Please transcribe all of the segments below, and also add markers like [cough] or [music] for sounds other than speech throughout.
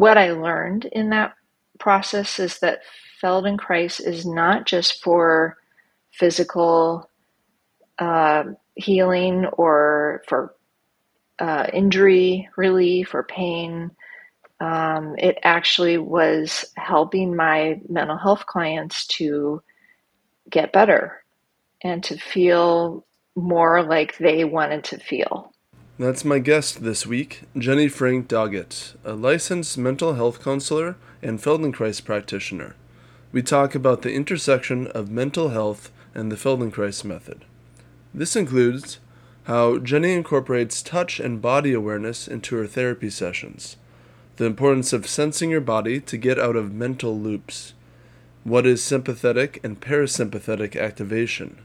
what I learned in that process is that Feldenkrais is not just for physical uh, healing or for uh, injury relief or pain. Um, it actually was helping my mental health clients to get better and to feel more like they wanted to feel. That's my guest this week, Jenny Frank Doggett, a licensed mental health counselor and Feldenkrais practitioner. We talk about the intersection of mental health and the Feldenkrais method. This includes how Jenny incorporates touch and body awareness into her therapy sessions, the importance of sensing your body to get out of mental loops, what is sympathetic and parasympathetic activation,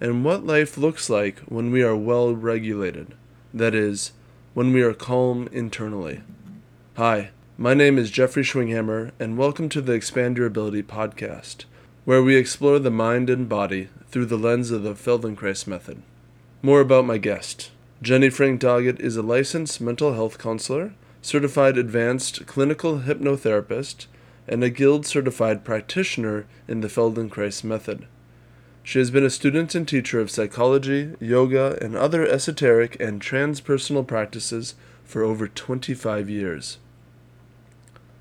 and what life looks like when we are well regulated, that is, when we are calm internally. Hi, my name is Jeffrey Schwinghammer, and welcome to the Expand Your Ability podcast, where we explore the mind and body through the lens of the Feldenkrais method. More about my guest. Jenny Frank Doggett is a licensed mental health counselor, certified advanced clinical hypnotherapist, and a guild certified practitioner in the Feldenkrais method. She has been a student and teacher of psychology, yoga, and other esoteric and transpersonal practices for over 25 years.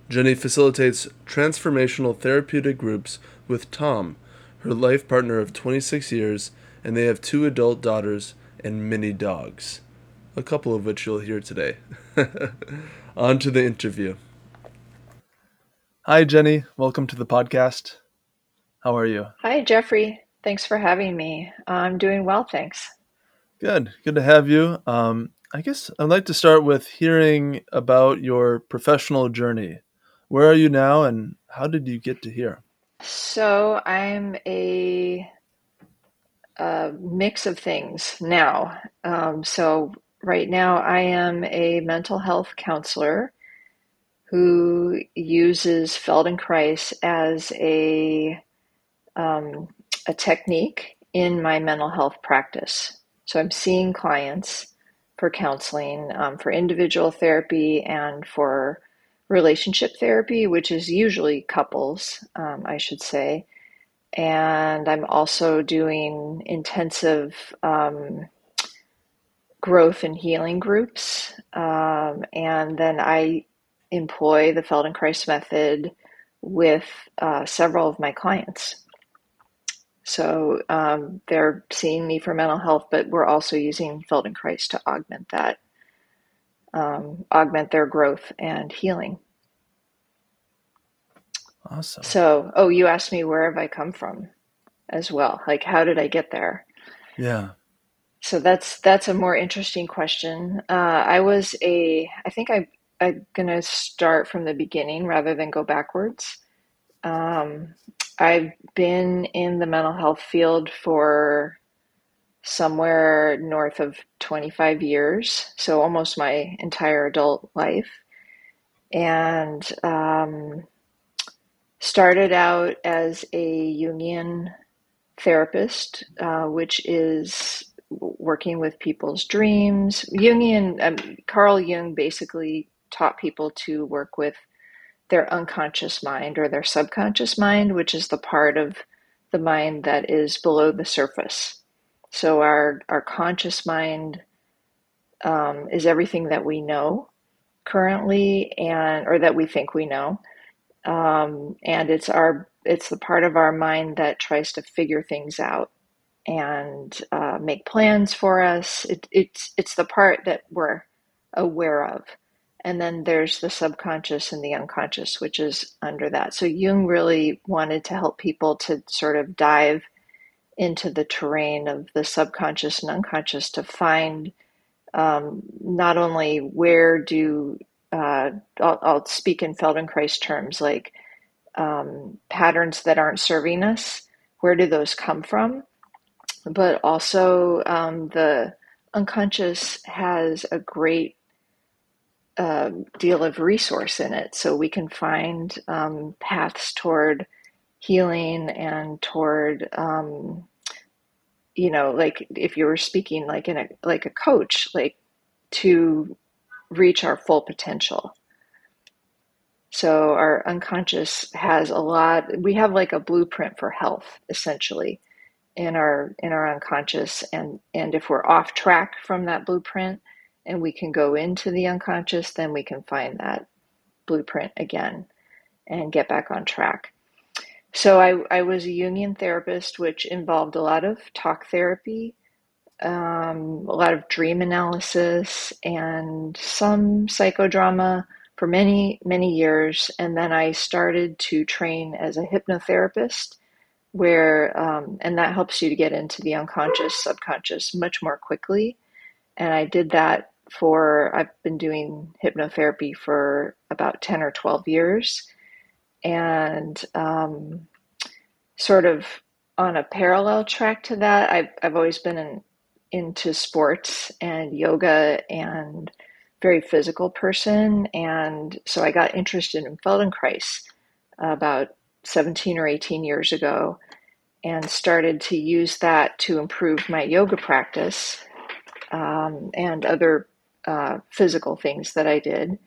Jenny facilitates transformational therapeutic groups with Tom, her life partner of 26 years, and they have two adult daughters and many dogs, a couple of which you'll hear today. [laughs] On to the interview. Hi, Jenny. Welcome to the podcast. How are you? Hi, Jeffrey. Thanks for having me. I'm doing well, thanks. Good. Good to have you. Um, I guess I'd like to start with hearing about your professional journey. Where are you now, and how did you get to here? So, I'm a, a mix of things now. Um, so, right now, I am a mental health counselor who uses Feldenkrais as a um, a technique in my mental health practice. So I'm seeing clients for counseling, um, for individual therapy, and for relationship therapy, which is usually couples, um, I should say. And I'm also doing intensive um, growth and healing groups. Um, and then I employ the Feldenkrais method with uh, several of my clients. So um, they're seeing me for mental health, but we're also using Feldenkrais to augment that, um, augment their growth and healing. Awesome. So, oh, you asked me where have I come from as well? Like, how did I get there? Yeah. So that's that's a more interesting question. Uh, I was a, I think I I'm gonna start from the beginning rather than go backwards. Um, I've been in the mental health field for somewhere north of 25 years, so almost my entire adult life. And um, started out as a Jungian therapist, uh, which is working with people's dreams. Jungian, um, Carl Jung basically taught people to work with their unconscious mind or their subconscious mind, which is the part of the mind that is below the surface. So our our conscious mind um, is everything that we know currently, and or that we think we know, um, and it's our it's the part of our mind that tries to figure things out and uh, make plans for us. It, it's it's the part that we're aware of. And then there's the subconscious and the unconscious, which is under that. So Jung really wanted to help people to sort of dive into the terrain of the subconscious and unconscious to find um, not only where do uh, I'll, I'll, speak in Feldenkrais terms like um, patterns that aren't serving us, where do those come from? But also um, the unconscious has a great a deal of resource in it. So we can find um, paths toward healing and toward um, you know like if you were speaking like in a like a coach like to reach our full potential. So our unconscious has a lot, we have like a blueprint for health essentially in our in our unconscious. And and if we're off track from that blueprint and we can go into the unconscious, then we can find that blueprint again and get back on track. So I, I was a Jungian therapist, which involved a lot of talk therapy, um, a lot of dream analysis, and some psychodrama for many, many years. And then I started to train as a hypnotherapist, where, um, and that helps you to get into the unconscious, subconscious much more quickly. And I did that for, I've been doing hypnotherapy for about 10 or 12 years. And um, sort of on a parallel track to that, I've, I've always been in, into sports and yoga and very physical person. And so I got interested in Feldenkrais about 17 or 18 years ago and started to use that to improve my yoga practice um, and other uh, physical things that I did.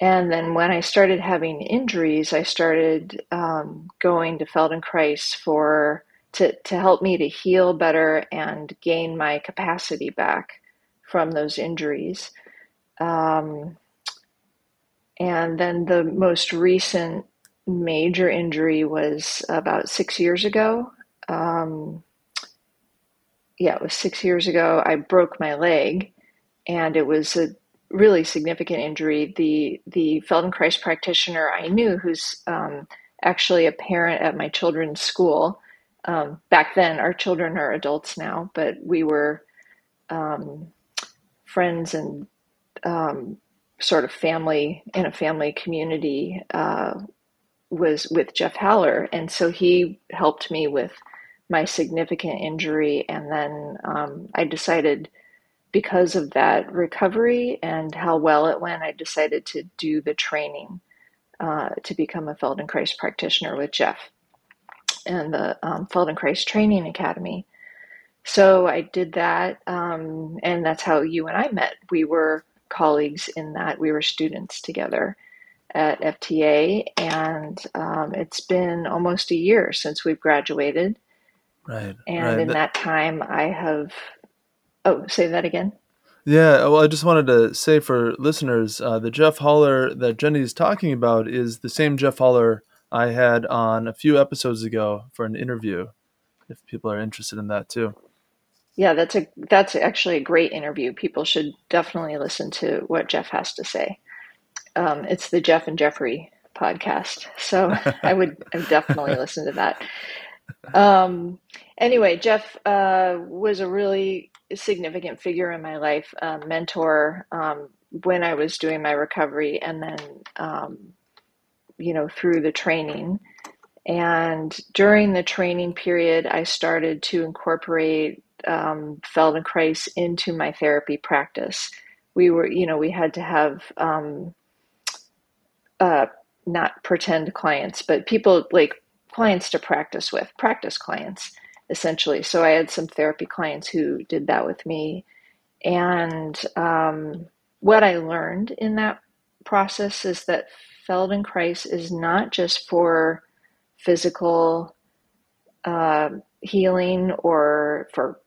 And then when I started having injuries, I started um, going to Feldenkrais for to, to help me to heal better and gain my capacity back from those injuries. Um, and then the most recent major injury was about six years ago. Um, yeah, it was six years ago. I broke my leg, and it was a really significant injury. The the Feldenkrais practitioner I knew, who's um, actually a parent at my children's school. Um, back then, our children are adults now, but we were um, friends and um, sort of family in a family community. Uh, was with Jeff Haller, and so he helped me with my significant injury, and then um, I decided because of that recovery and how well it went, I decided to do the training uh, to become a Feldenkrais practitioner with Jeff and the um, Feldenkrais Training Academy. So I did that, um, and that's how you and I met. We were colleagues in that we were students together at FTA, and um, it's been almost a year since we've graduated. Right. And right. in that time, I have Oh, say that again. Yeah, well, I just wanted to say for listeners, uh, the Jeff Haller that Jenny is talking about is the same Jeff Haller I had on a few episodes ago for an interview. If people are interested in that too. Yeah, that's a that's actually a great interview. People should definitely listen to what Jeff has to say. Um, it's the Jeff and Jeffrey podcast, so I would [laughs] I definitely listen to that. Um, anyway, Jeff uh, was a really significant figure in my life, a mentor um, when I was doing my recovery, and then um, you know through the training. And during the training period, I started to incorporate um, Feldenkrais into my therapy practice. We were, you know, we had to have um, uh, not pretend clients, but people like clients to practice with, practice clients essentially. So I had some therapy clients who did that with me. And um, what I learned in that process is that Feldenkrais is not just for physical uh, healing or for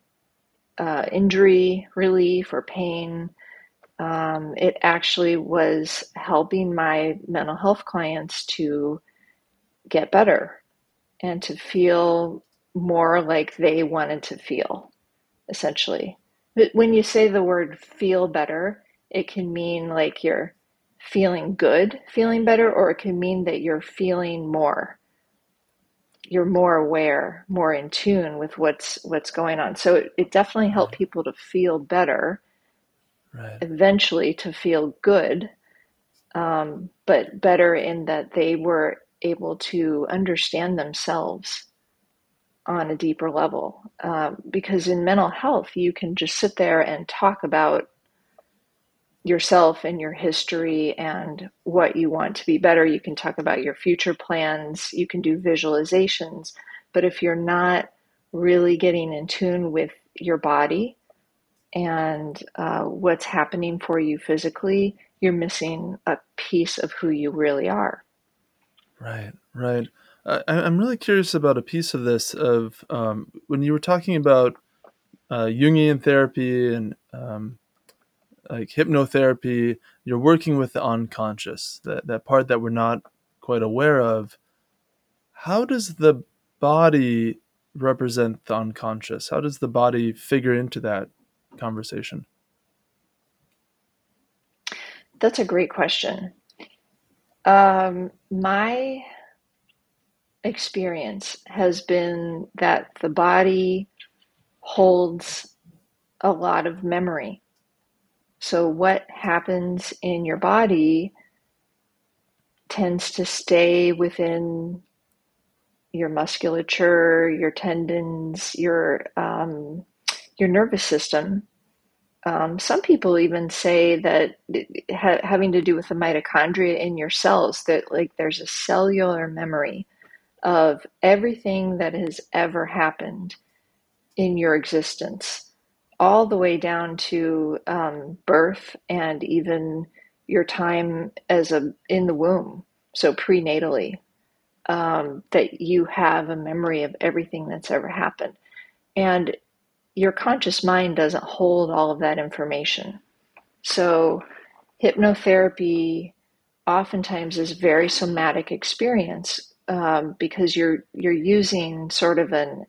uh, injury relief or pain. Um, it actually was helping my mental health clients to get better and to feel more like they wanted to feel, essentially. But when you say the word feel better, it can mean like you're feeling good, feeling better, or it can mean that you're feeling more. You're more aware, more in tune with what's what's going on. So it, it definitely helped people to feel better. Right. Eventually, to feel good, um, but better in that they were able to understand themselves on a deeper level. Um, because in mental health, you can just sit there and talk about yourself and your history and what you want to be better. You can talk about your future plans. You can do visualizations. But if you're not really getting in tune with your body and uh, what's happening for you physically, you're missing a piece of who you really are. Right, right. I, I'm really curious about a piece of this of um, when you were talking about uh, Jungian therapy and um, like hypnotherapy. You're working with the unconscious, that that part that we're not quite aware of. How does the body represent the unconscious? How does the body figure into that conversation? That's a great question. Um, my experience has been that the body holds a lot of memory. So, what happens in your body tends to stay within your musculature, your tendons, your um, your nervous system. Um, some people even say that ha- having to do with the mitochondria in your cells, that like there's a cellular memory of everything that has ever happened in your existence, all the way down to um, birth and even your time as a in the womb, so prenatally, um, that you have a memory of everything that's ever happened, and your conscious mind doesn't hold all of that information. So, hypnotherapy oftentimes is very somatic experience um, because you're you're using sort of an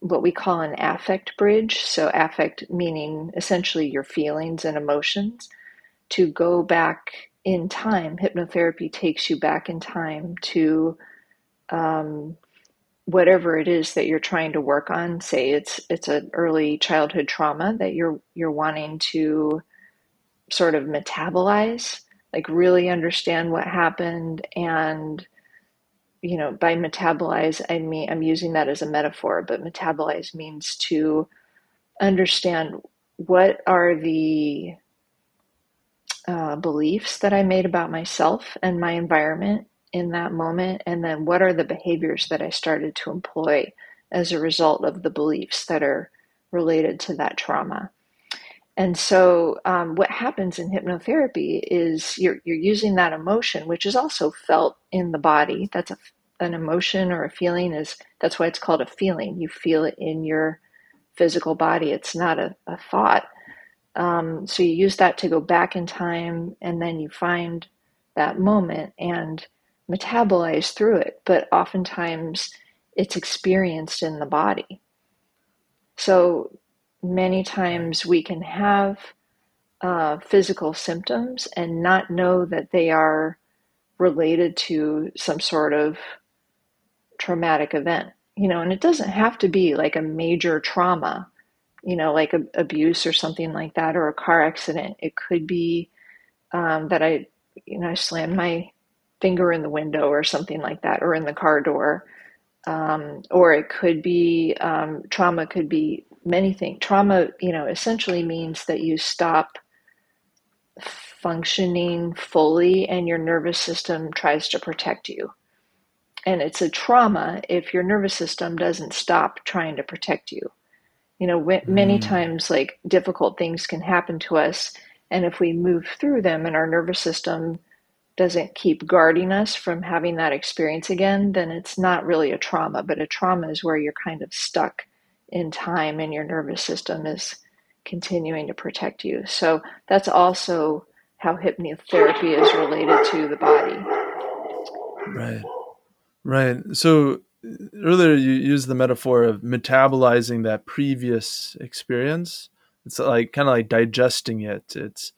what we call an affect bridge. So, affect meaning essentially your feelings and emotions to go back in time. Hypnotherapy takes you back in time to um, whatever it is that you're trying to work on. Say it's it's an early childhood trauma that you're you're wanting to sort of metabolize, like really understand what happened and you know, by metabolize, I mean, I'm using that as a metaphor, but metabolize means to understand what are the uh, beliefs that I made about myself and my environment in that moment, and then what are the behaviors that I started to employ as a result of the beliefs that are related to that trauma. And so, um, what happens in hypnotherapy is you're, you're using that emotion, which is also felt in the body. That's a, an emotion or a feeling is that's why it's called a feeling. You feel it in your physical body. It's not a, a thought. Um, so you use that to go back in time, and then you find that moment and metabolize through it. But oftentimes, it's experienced in the body. So many times we can have uh, physical symptoms and not know that they are related to some sort of traumatic event. You know, and it doesn't have to be like a major trauma, you know, like a, abuse or something like that, or a car accident. It could be um, that I, you know, I slammed my finger in the window or something like that, or in the car door. Um, or it could be um, trauma, could be many things. Trauma, you know, essentially means that you stop functioning fully and your nervous system tries to protect you. And it's a trauma if your nervous system doesn't stop trying to protect you. You know, many Mm, times, like difficult things can happen to us. And if we move through them and our nervous system doesn't keep guarding us from having that experience again, then it's not really a trauma. But a trauma is where you're kind of stuck in time and your nervous system is continuing to protect you. So that's also how hypnotherapy is related to the body. right, right. So earlier you used the metaphor of metabolizing that previous experience. It's like kind of like digesting it. It's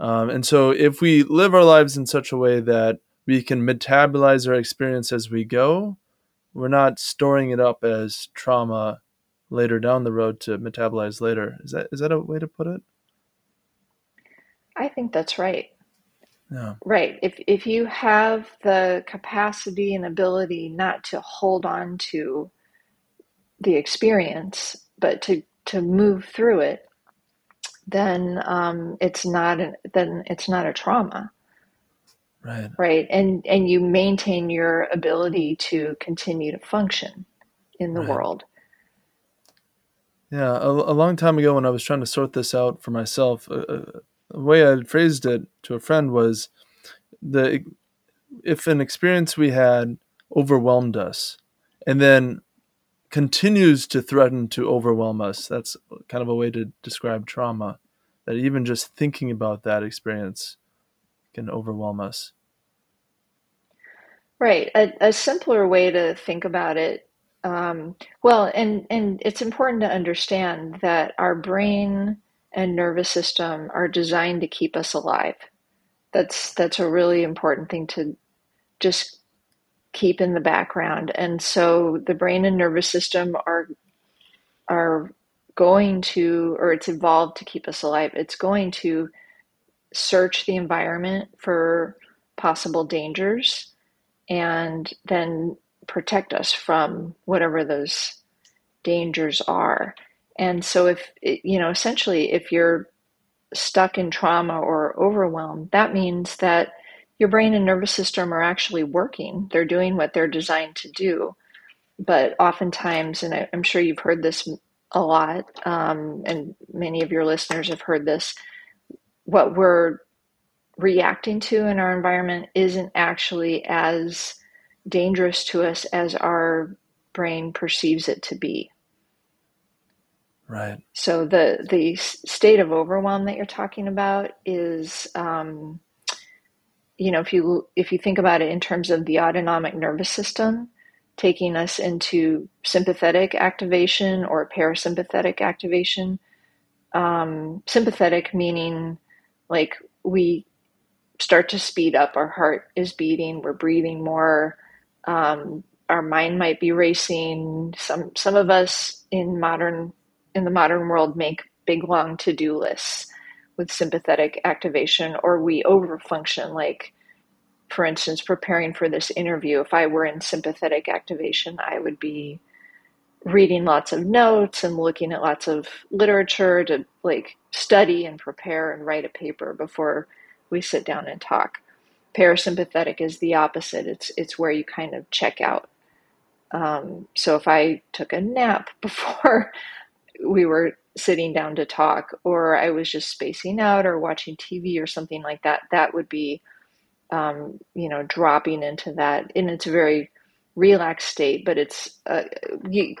um, and so if we live our lives in such a way that we can metabolize our experience as we go, we're not storing it up as trauma later down the road to metabolize later. Is that is that a way to put it? I think that's right. Yeah. Right. If if you have the capacity and ability not to hold on to the experience, but to to move through it, then um, it's not an, then it's not a trauma, Right. right? And and you maintain your ability to continue to function in the Right. world. Yeah. A, a long time ago, when I was trying to sort this out for myself, uh, uh, the way I phrased it to a friend was the if an experience we had overwhelmed us and then continues to threaten to overwhelm us, that's kind of a way to describe trauma, that even just thinking about that experience can overwhelm us. Right. A, a simpler way to think about it, um, well, and, and it's important to understand that our brain and nervous system are designed to keep us alive. That's that's a really important thing to just keep in the background. And so the brain and nervous system are are going to or it's evolved to keep us alive. It's going to search the environment for possible dangers and then protect us from whatever those dangers are. And so if you know essentially if you're stuck in trauma or overwhelmed, that means that your brain and nervous system are actually working. They're doing what they're designed to do. But oftentimes, and I, am sure you've heard this a lot, um, and many of your listeners have heard this, what we're reacting to in our environment isn't actually as dangerous to us as our brain perceives it to be. Right. So the the state of overwhelm that you're talking about is, um, you know, if you if you think about it in terms of the autonomic nervous system, taking us into sympathetic activation or parasympathetic activation. Um, sympathetic meaning like we start to speed up, our heart is beating, we're breathing more. Um, our mind might be racing. Some some of us in modern in the modern world make big long to-do lists with sympathetic activation or we overfunction like for instance preparing for this interview if i were in sympathetic activation i would be reading lots of notes and looking at lots of literature to like study and prepare and write a paper before we sit down and talk parasympathetic is the opposite it's it's where you kind of check out um, so if i took a nap [laughs] before we were sitting down to talk, or I was just spacing out or watching TV or something like that, that would be, um, you know, dropping into that. And it's a very relaxed state, but it's uh,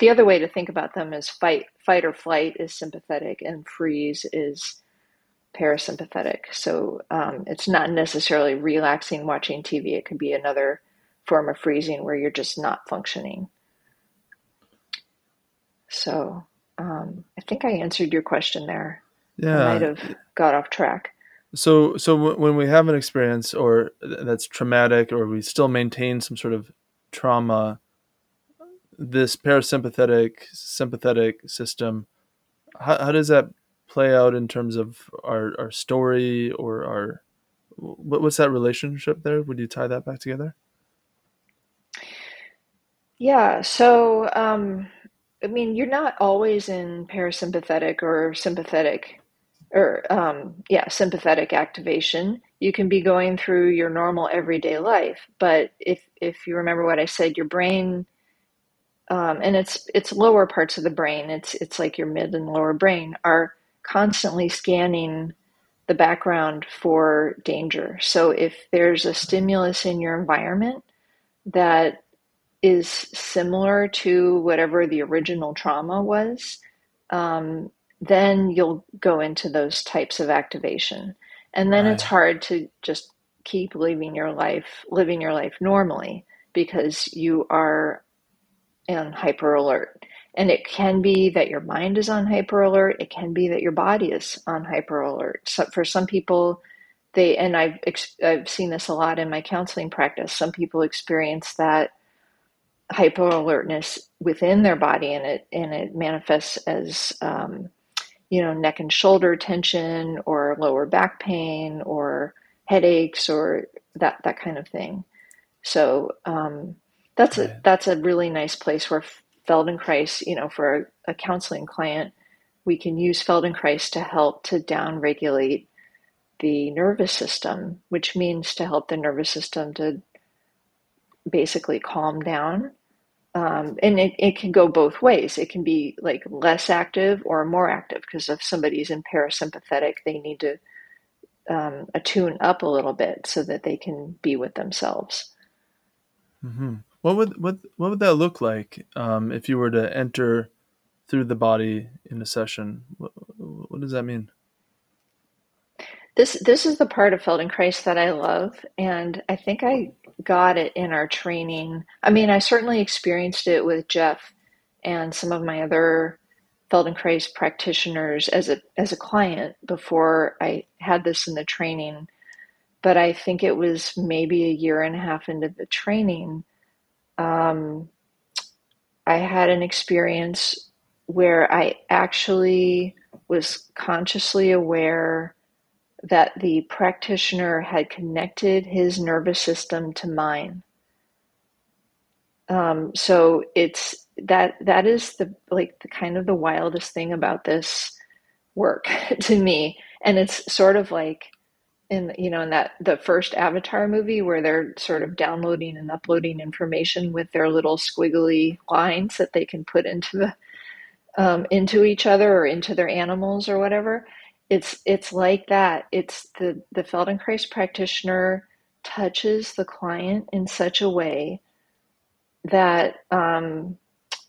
the other way to think about them is fight, fight or flight is sympathetic, and freeze is parasympathetic. So um, it's not necessarily relaxing watching TV. It could be another form of freezing where you're just not functioning. So um, I think I answered your question there. Yeah, I might have got off track. So, so w- when we have an experience or that's traumatic, or we still maintain some sort of trauma, this parasympathetic sympathetic system, how, how does that play out in terms of our our story or our what, what's that relationship there? Would you tie that back together? Yeah. So. Um, I mean, you're not always in parasympathetic or sympathetic or um, yeah, sympathetic activation. You can be going through your normal everyday life, but if if you remember what I said, your brain um, and it's it's lower parts of the brain. It's it's like your mid and lower brain are constantly scanning the background for danger. So if there's a stimulus in your environment that is similar to whatever the original trauma was, um, then you'll go into those types of activation. And then right. it's hard to just keep living your life, living your life normally because you are on hyper alert. And it can be that your mind is on hyper alert. It can be that your body is on hyper alert. So for some people, they and I've I've seen this a lot in my counseling practice. Some people experience that hyper alertness within their body and it and it manifests as um, you know neck and shoulder tension or lower back pain or headaches or that that kind of thing so um, that's a that's a really nice place where feldenkrais you know for a, a counseling client we can use feldenkrais to help to downregulate the nervous system which means to help the nervous system to basically calm down um, and it, it can go both ways. It can be like less active or more active because if somebody's in parasympathetic, they need to um, attune up a little bit so that they can be with themselves. Mm-hmm. What would what what would that look like um, if you were to enter through the body in a session? What, what does that mean? This this is the part of Feldenkrais that I love, and I think I got it in our training. I mean, I certainly experienced it with Jeff and some of my other Feldenkrais practitioners as a as a client before I had this in the training. But I think it was maybe a year and a half into the training. Um, I had an experience where I actually was consciously aware that the practitioner had connected his nervous system to mine. Um, so it's that that is the like the kind of the wildest thing about this work [laughs] to me, and it's sort of like in you know in that the first Avatar movie where they're sort of downloading and uploading information with their little squiggly lines that they can put into the um, into each other or into their animals or whatever. It's it's like that. It's the the Feldenkrais practitioner touches the client in such a way that um,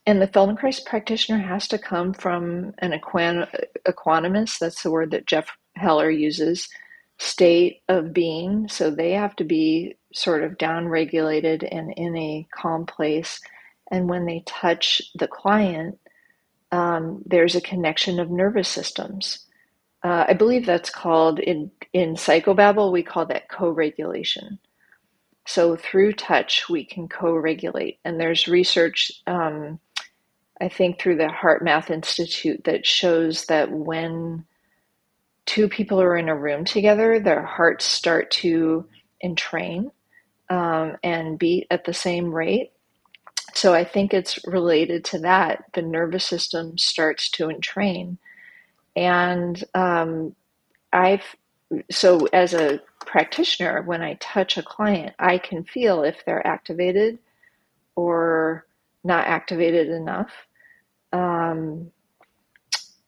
and the Feldenkrais practitioner has to come from an equan- equanimous, that's the word that Jeff Haller uses, state of being. So they have to be sort of down regulated and in a calm place. And when they touch the client, um, there's a connection of nervous systems. Uh, I believe that's called in in psychobabble we call that co-regulation. So through touch we can co-regulate, and there's research um, I think through the HeartMath Institute that shows that when two people are in a room together, their hearts start to entrain um, and beat at the same rate. So I think it's related to that. The nervous system starts to entrain. And um, I've, so as a practitioner, when I touch a client, I can feel if they're activated or not activated enough. Um,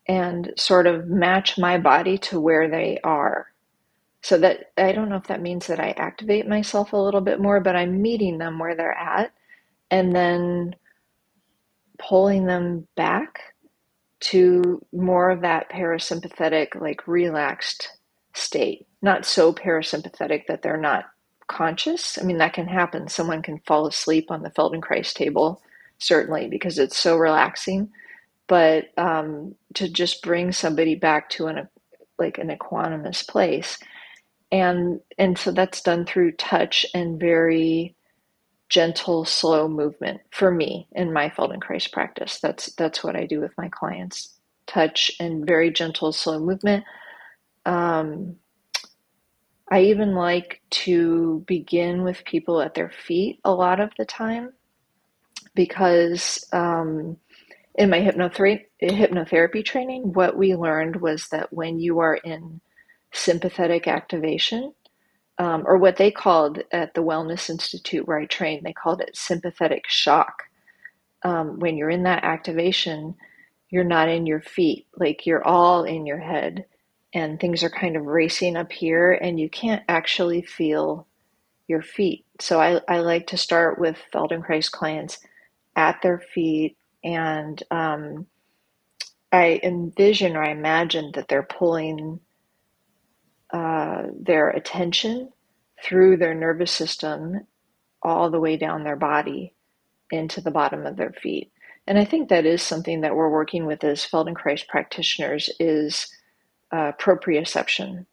and sort of match my body to where they are. So that I don't know if that means that I activate myself a little bit more, but I'm meeting them where they're at and then pulling them back to more of that parasympathetic, like relaxed state. Not so parasympathetic that they're not conscious. I mean, that can happen. Someone can fall asleep on the Feldenkrais table, certainly, because it's so relaxing. But um, to just bring somebody back to an like an equanimous place, and and so that's done through touch and very gentle, slow movement for me in my Feldenkrais practice. That's that's what I do with my clients: touch and very gentle, slow movement. Um, I even like to begin with people at their feet a lot of the time because um, in my hypnotherapy, hypnotherapy training, what we learned was that when you are in sympathetic activation, um, or what they called at the Wellness Institute where I trained, they called it sympathetic shock. Um, when you're in that activation, you're not in your feet, like you're all in your head, and things are kind of racing up here, and you can't actually feel your feet. So I, I like to start with Feldenkrais clients at their feet, and um, I envision or I imagine that they're pulling uh, their attention through their nervous system all the way down their body into the bottom of their feet. And I think that is something that we're working with as Feldenkrais practitioners is uh, proprioception,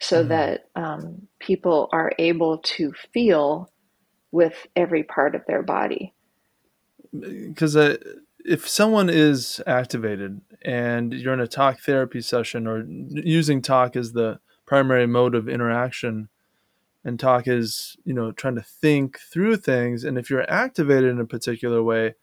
so mm. that um, people are able to feel with every part of their body. Because uh, if someone is activated and you're in a talk therapy session or using talk as the primary mode of interaction and talk is you know trying to think through things and if you're activated in a particular way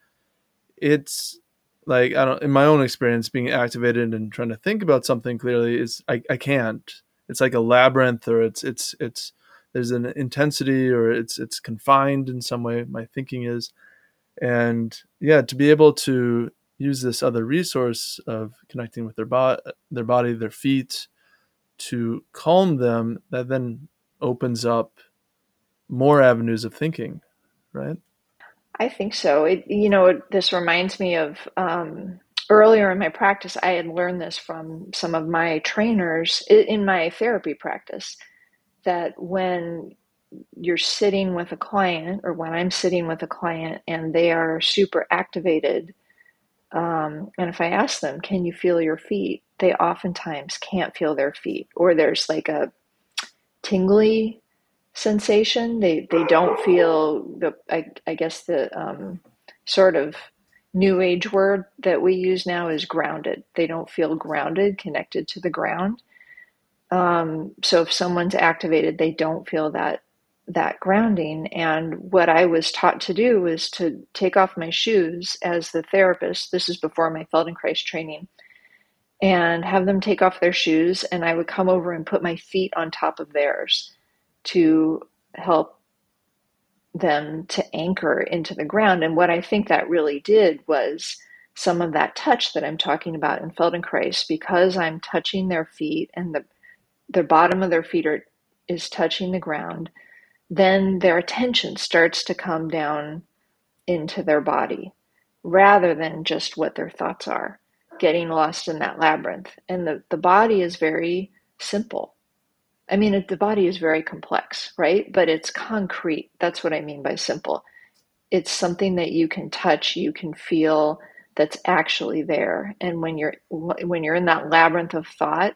it's like i don't in my own experience being activated and trying to think about something clearly is i, I can't. It's like a labyrinth or it's it's it's there's an intensity or it's it's confined in some way my thinking is and yeah to be able to use this other resource of connecting with their body their body their feet to calm them that then opens up more avenues of thinking right? I think so. It, you know, this reminds me of um, earlier in my practice, I had learned this from some of my trainers in my therapy practice that when you're sitting with a client, or when I'm sitting with a client and they are super activated, um, and if I ask them, Can you feel your feet? they oftentimes can't feel their feet, or there's like a tingly sensation. They they don't feel the I, I guess the um, sort of new age word that we use now is grounded. They don't feel grounded, connected to the ground. Um, so if someone's activated, they don't feel that that grounding. And what I was taught to do was to take off my shoes as the therapist. This is before my Feldenkrais training, and have them take off their shoes, and I would come over and put my feet on top of theirs to help them to anchor into the ground. And what I think that really did was some of that touch that I'm talking about in Feldenkrais, because I'm touching their feet and the the bottom of their feet are is touching the ground, then their attention starts to come down into their body rather than just what their thoughts are, getting lost in that labyrinth. And the, the body is very simple. I mean, it, the body is very complex, right? But it's concrete. That's what I mean by simple. It's something that you can touch, you can feel that's actually there. And when you're when you're in that labyrinth of thought,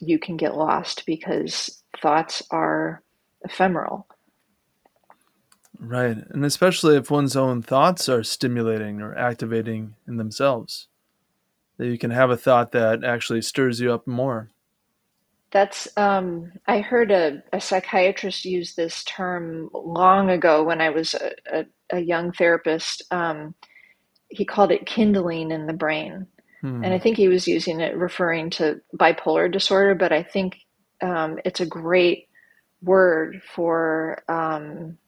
you can get lost because thoughts are ephemeral. Right. And especially if one's own thoughts are stimulating or activating in themselves, that you can have a thought that actually stirs you up more. That's, um, I heard a, a, psychiatrist use this term long ago when I was a, a, a young therapist. Um, he called it kindling in the brain. Hmm. And I think he was using it referring to bipolar disorder, but I think um, it's a great word for um,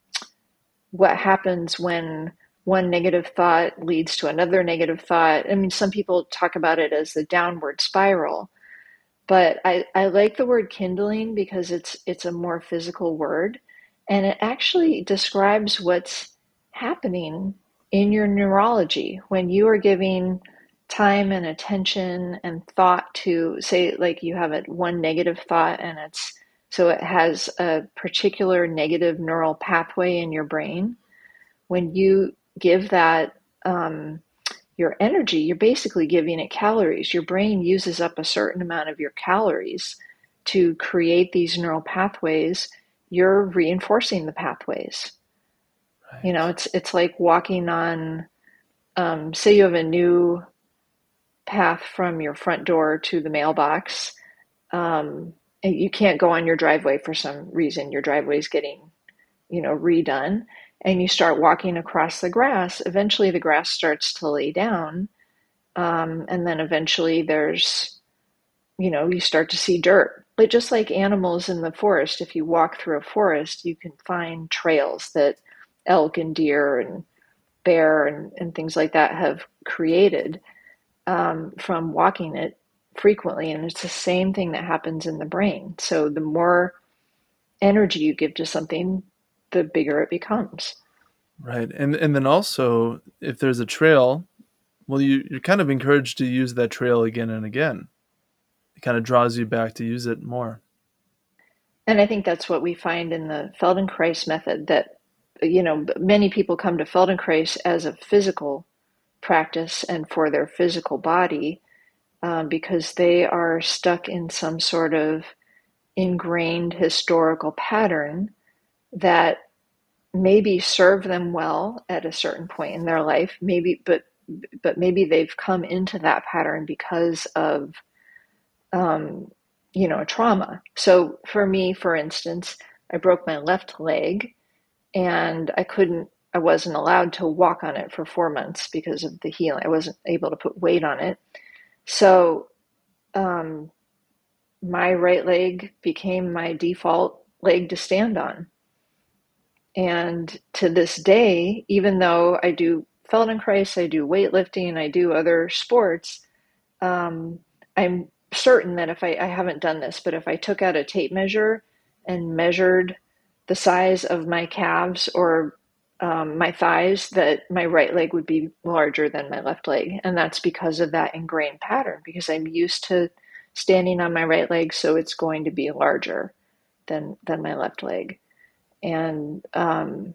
what happens when one negative thought leads to another negative thought. I mean, some people talk about it as the downward spiral but I, I like the word kindling because it's it's a more physical word and it actually describes what's happening in your neurology when you are giving time and attention and thought to say like you have a one negative thought and it's so it has a particular negative neural pathway in your brain when you give that um, your energy, you're basically giving it calories. Your brain uses up a certain amount of your calories to create these neural pathways. You're reinforcing the pathways. Right. You know, it's it's like walking on. Um, say you have a new path from your front door to the mailbox. Um, you can't go on your driveway for some reason. Your driveway is getting, you know, redone and you start walking across the grass, eventually the grass starts to lay down. Um, and then eventually there's, you know, you start to see dirt. But just like animals in the forest, if you walk through a forest, you can find trails that elk and deer and bear and, and things like that have created um, from walking it frequently. And it's the same thing that happens in the brain. So the more energy you give to something, the bigger it becomes. Right. And and then also if there's a trail, well you, you're kind of encouraged to use that trail again and again. It kind of draws you back to use it more. And I think that's what we find in the Feldenkrais method that you know many people come to Feldenkrais as a physical practice and for their physical body um, because they are stuck in some sort of ingrained historical pattern that maybe serve them well at a certain point in their life maybe but but maybe they've come into that pattern because of um, you know trauma. So for me for instance i broke my left leg and i couldn't i wasn't allowed to walk on it for four months because of the healing. I wasn't able to put weight on it so um, my right leg became my default leg to stand on. And to this day, even though I do Feldenkrais, I do weightlifting, I do other sports, um, I'm certain that if I, I haven't done this, but if I took out a tape measure and measured the size of my calves or um, my thighs that my right leg would be larger than my left leg. And that's because of that ingrained pattern, because I'm used to standing on my right leg, so it's going to be larger than, than my left leg. And um,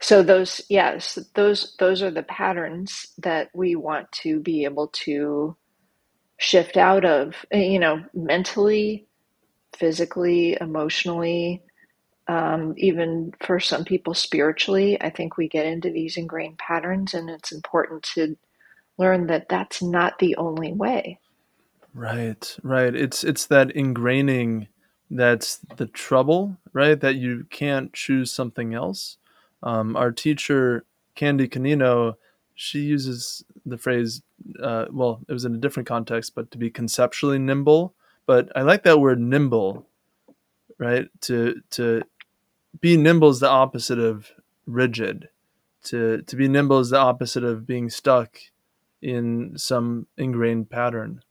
so those, yes, those those are the patterns that we want to be able to shift out of, you know, mentally, physically, emotionally, um, even for some people spiritually, I think we get into these ingrained patterns, and it's important to learn that that's not the only way. Right, right. It's it's that ingraining that's the trouble, right? That you can't choose something else. Um, our teacher Candy Canino, she uses the phrase. Uh, well, it was in a different context, but to be conceptually nimble. But I like that word nimble, right? To to be nimble is the opposite of rigid. To to be nimble is the opposite of being stuck in some ingrained pattern.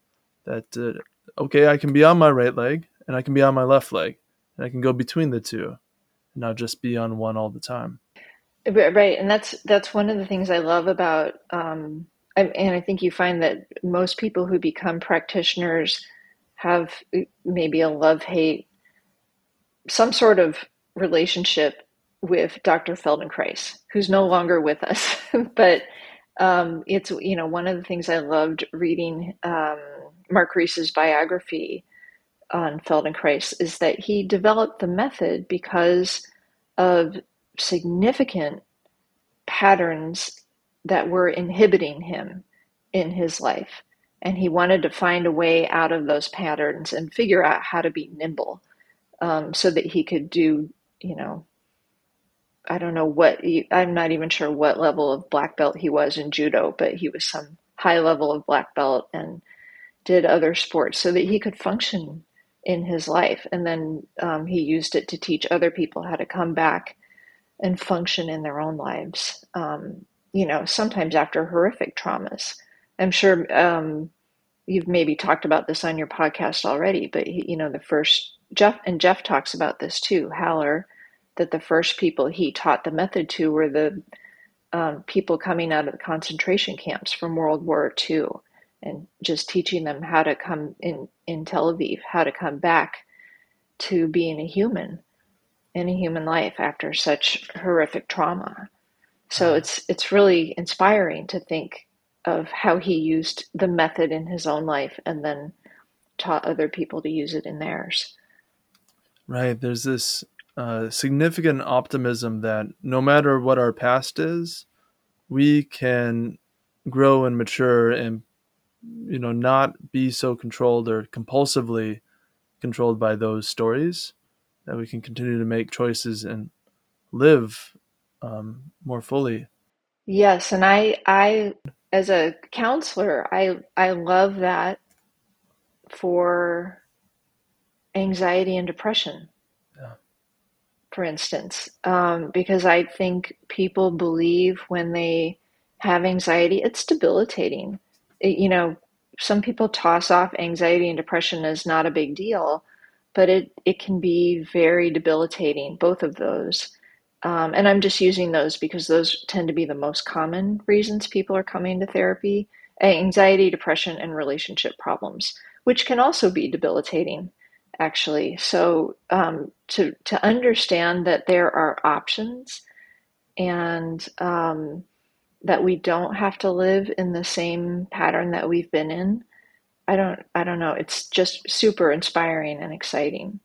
That uh, okay, I can be on my right leg and I can be on my left leg, and I can go between the two, and not just be on one all the time. Right, and that's that's one of the things I love about, um, and I think you find that most people who become practitioners have uh, maybe a love hate some sort of relationship with Dr. Feldenkrais, who's no longer with us. [laughs] but um, it's you know one of the things I loved reading um, Mark Reese's biography on Feldenkrais is that he developed the method because of significant patterns that were inhibiting him in his life. And he wanted to find a way out of those patterns and figure out how to be nimble um, so that he could do, you know, I don't know what, I'm not even sure what level of black belt he was in judo, but he was some high level of black belt and did other sports so that he could function in his life. And then um, he used it to teach other people how to come back and function in their own lives, um, you know, sometimes after horrific traumas. I'm sure um, you've maybe talked about this on your podcast already, but, you know, the first Jeff and Jeff talks about this too, Haller, that the first people he taught the method to were the um, people coming out of the concentration camps from World War II, and just teaching them how to come in in Tel Aviv, how to come back to being a human in a human life after such horrific trauma. So it's it's really inspiring to think of how he used the method in his own life and then taught other people to use it in theirs. Right. There's this uh, significant optimism that no matter what our past is, we can grow and mature and you know not be so controlled or compulsively controlled by those stories that we can continue to make choices and live um, more fully yes and i i as a counselor i i love that for anxiety and depression, yeah. for instance, um, because I think people believe when they have anxiety, it's debilitating. It, you know, some people toss off anxiety and depression as not a big deal, but it, it can be very debilitating, both of those. Um, and I'm just using those because those tend to be the most common reasons people are coming to therapy anxiety, depression, and relationship problems, which can also be debilitating actually. So um, to to understand that there are options and um, that we don't have to live in the same pattern that we've been in. I don't I don't know. It's just super inspiring and exciting.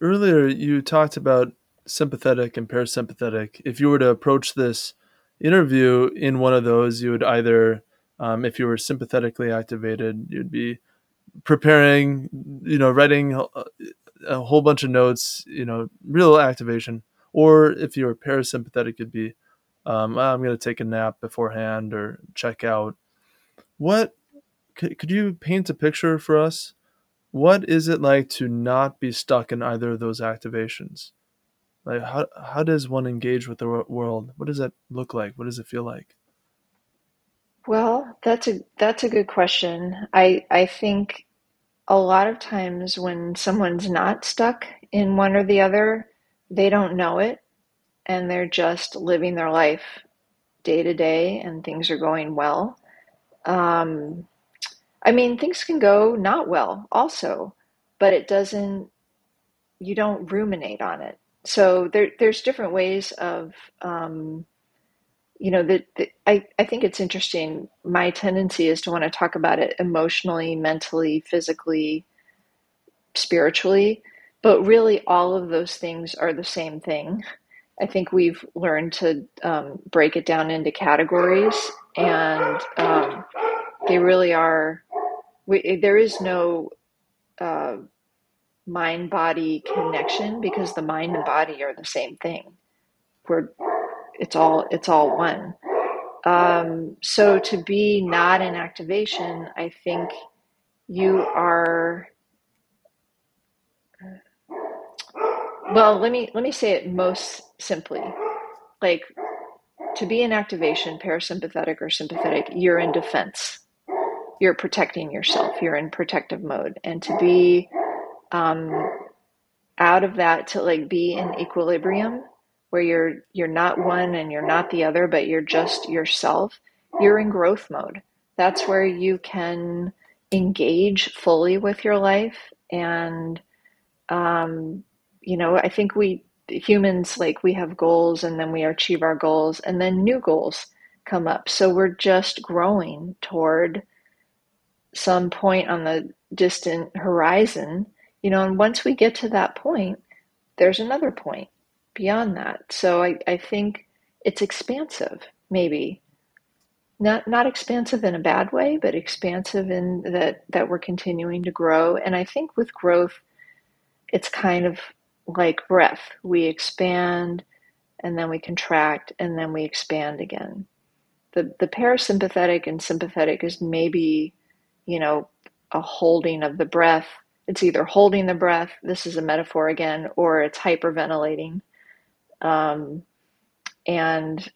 Earlier you talked about sympathetic and parasympathetic. If you were to approach this interview in one of those, you would either um, if you were sympathetically activated, you'd be preparing, you know, writing a whole bunch of notes, you know, real activation. Or if you're parasympathetic, it'd be, um, I'm going to take a nap beforehand or check out. What could, could you paint a picture for us? What is it like to not be stuck in either of those activations? Like how how does one engage with the world? What does that look like? What does it feel like? Well, that's a that's a good question. I I think a lot of times when someone's not stuck in one or the other, they don't know it. and they're just living their life day to day and things are going well. Um, I mean, things can go not well also, but it doesn't, you don't ruminate on it. So there, there's different ways of, um, you know, that I, I think it's interesting. My tendency is to want to talk about it emotionally, mentally, physically, spiritually, but really all of those things are the same thing. I think we've learned to um, break it down into categories, and um, they really are. We, there is no uh, mind body connection because the mind and body are the same thing. We're it's all it's all one. Um, so to be not in activation, I think you are. Well, let me let me say it most simply. Like to be in activation, parasympathetic or sympathetic, you're in defense. You're protecting yourself. You're in protective mode, and to be um, out of that to like be in equilibrium where you're you're not one and you're not the other but you're just yourself you're in growth mode. That's where you can engage fully with your life. And um, you know i think we humans like we have goals and then we achieve our goals and then new goals come up. So we're just growing toward some point on the distant horizon. You know and once we get to that point there's another point beyond that. So I, I think it's expansive, maybe. Not not expansive in a bad way, but expansive in that that we're continuing to grow. And I think with growth, it's kind of like breath. We expand and then we contract and then we expand again. The the parasympathetic and sympathetic is maybe, you know, a holding of the breath. It's either holding the breath, this is a metaphor again, or it's hyperventilating um, and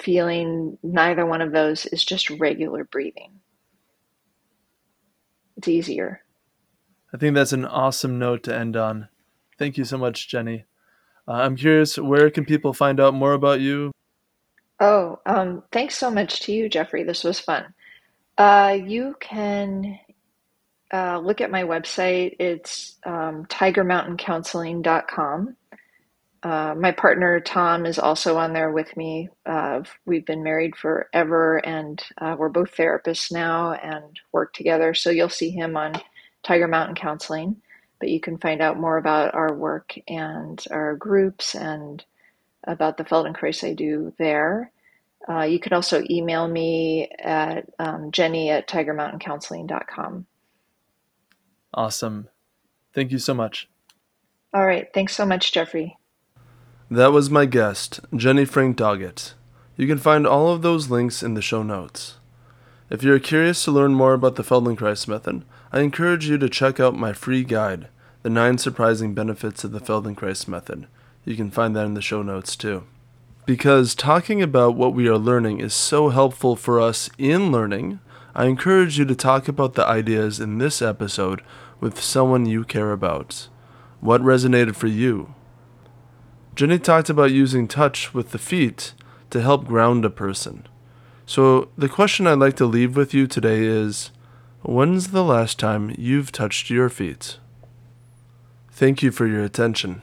feeling neither one of those is just regular breathing. It's easier. I think that's an awesome note to end on. Thank you so much, Jenny. Uh, I'm curious, where can people find out more about you? Oh, um, thanks so much to you, Jeffrey. This was fun. Uh, you can uh, look at my website. It's um, tigermountaincounseling.com. Uh, my partner Tom is also on there with me. Uh, we've been married forever, and uh, we're both therapists now and work together. So you'll see him on Tiger Mountain Counseling. But you can find out more about our work and our groups and about the Feldenkrais I do there. Uh, you can also email me at um, jenny at tigermountaincounseling.com. Awesome. Thank you so much. All right. Thanks so much, Jeffrey. That was my guest, Jenny Frank Doggett. You can find all of those links in the show notes. If you're curious to learn more about the Feldenkrais method, I encourage you to check out my free guide, The Nine Surprising Benefits of the Feldenkrais Method. You can find that in the show notes too. Because talking about what we are learning is so helpful for us in learning, I encourage you to talk about the ideas in this episode with someone you care about. What resonated for you? Jenny talked about using touch with the feet to help ground a person. So, the question I'd like to leave with you today is when's the last time you've touched your feet? Thank you for your attention.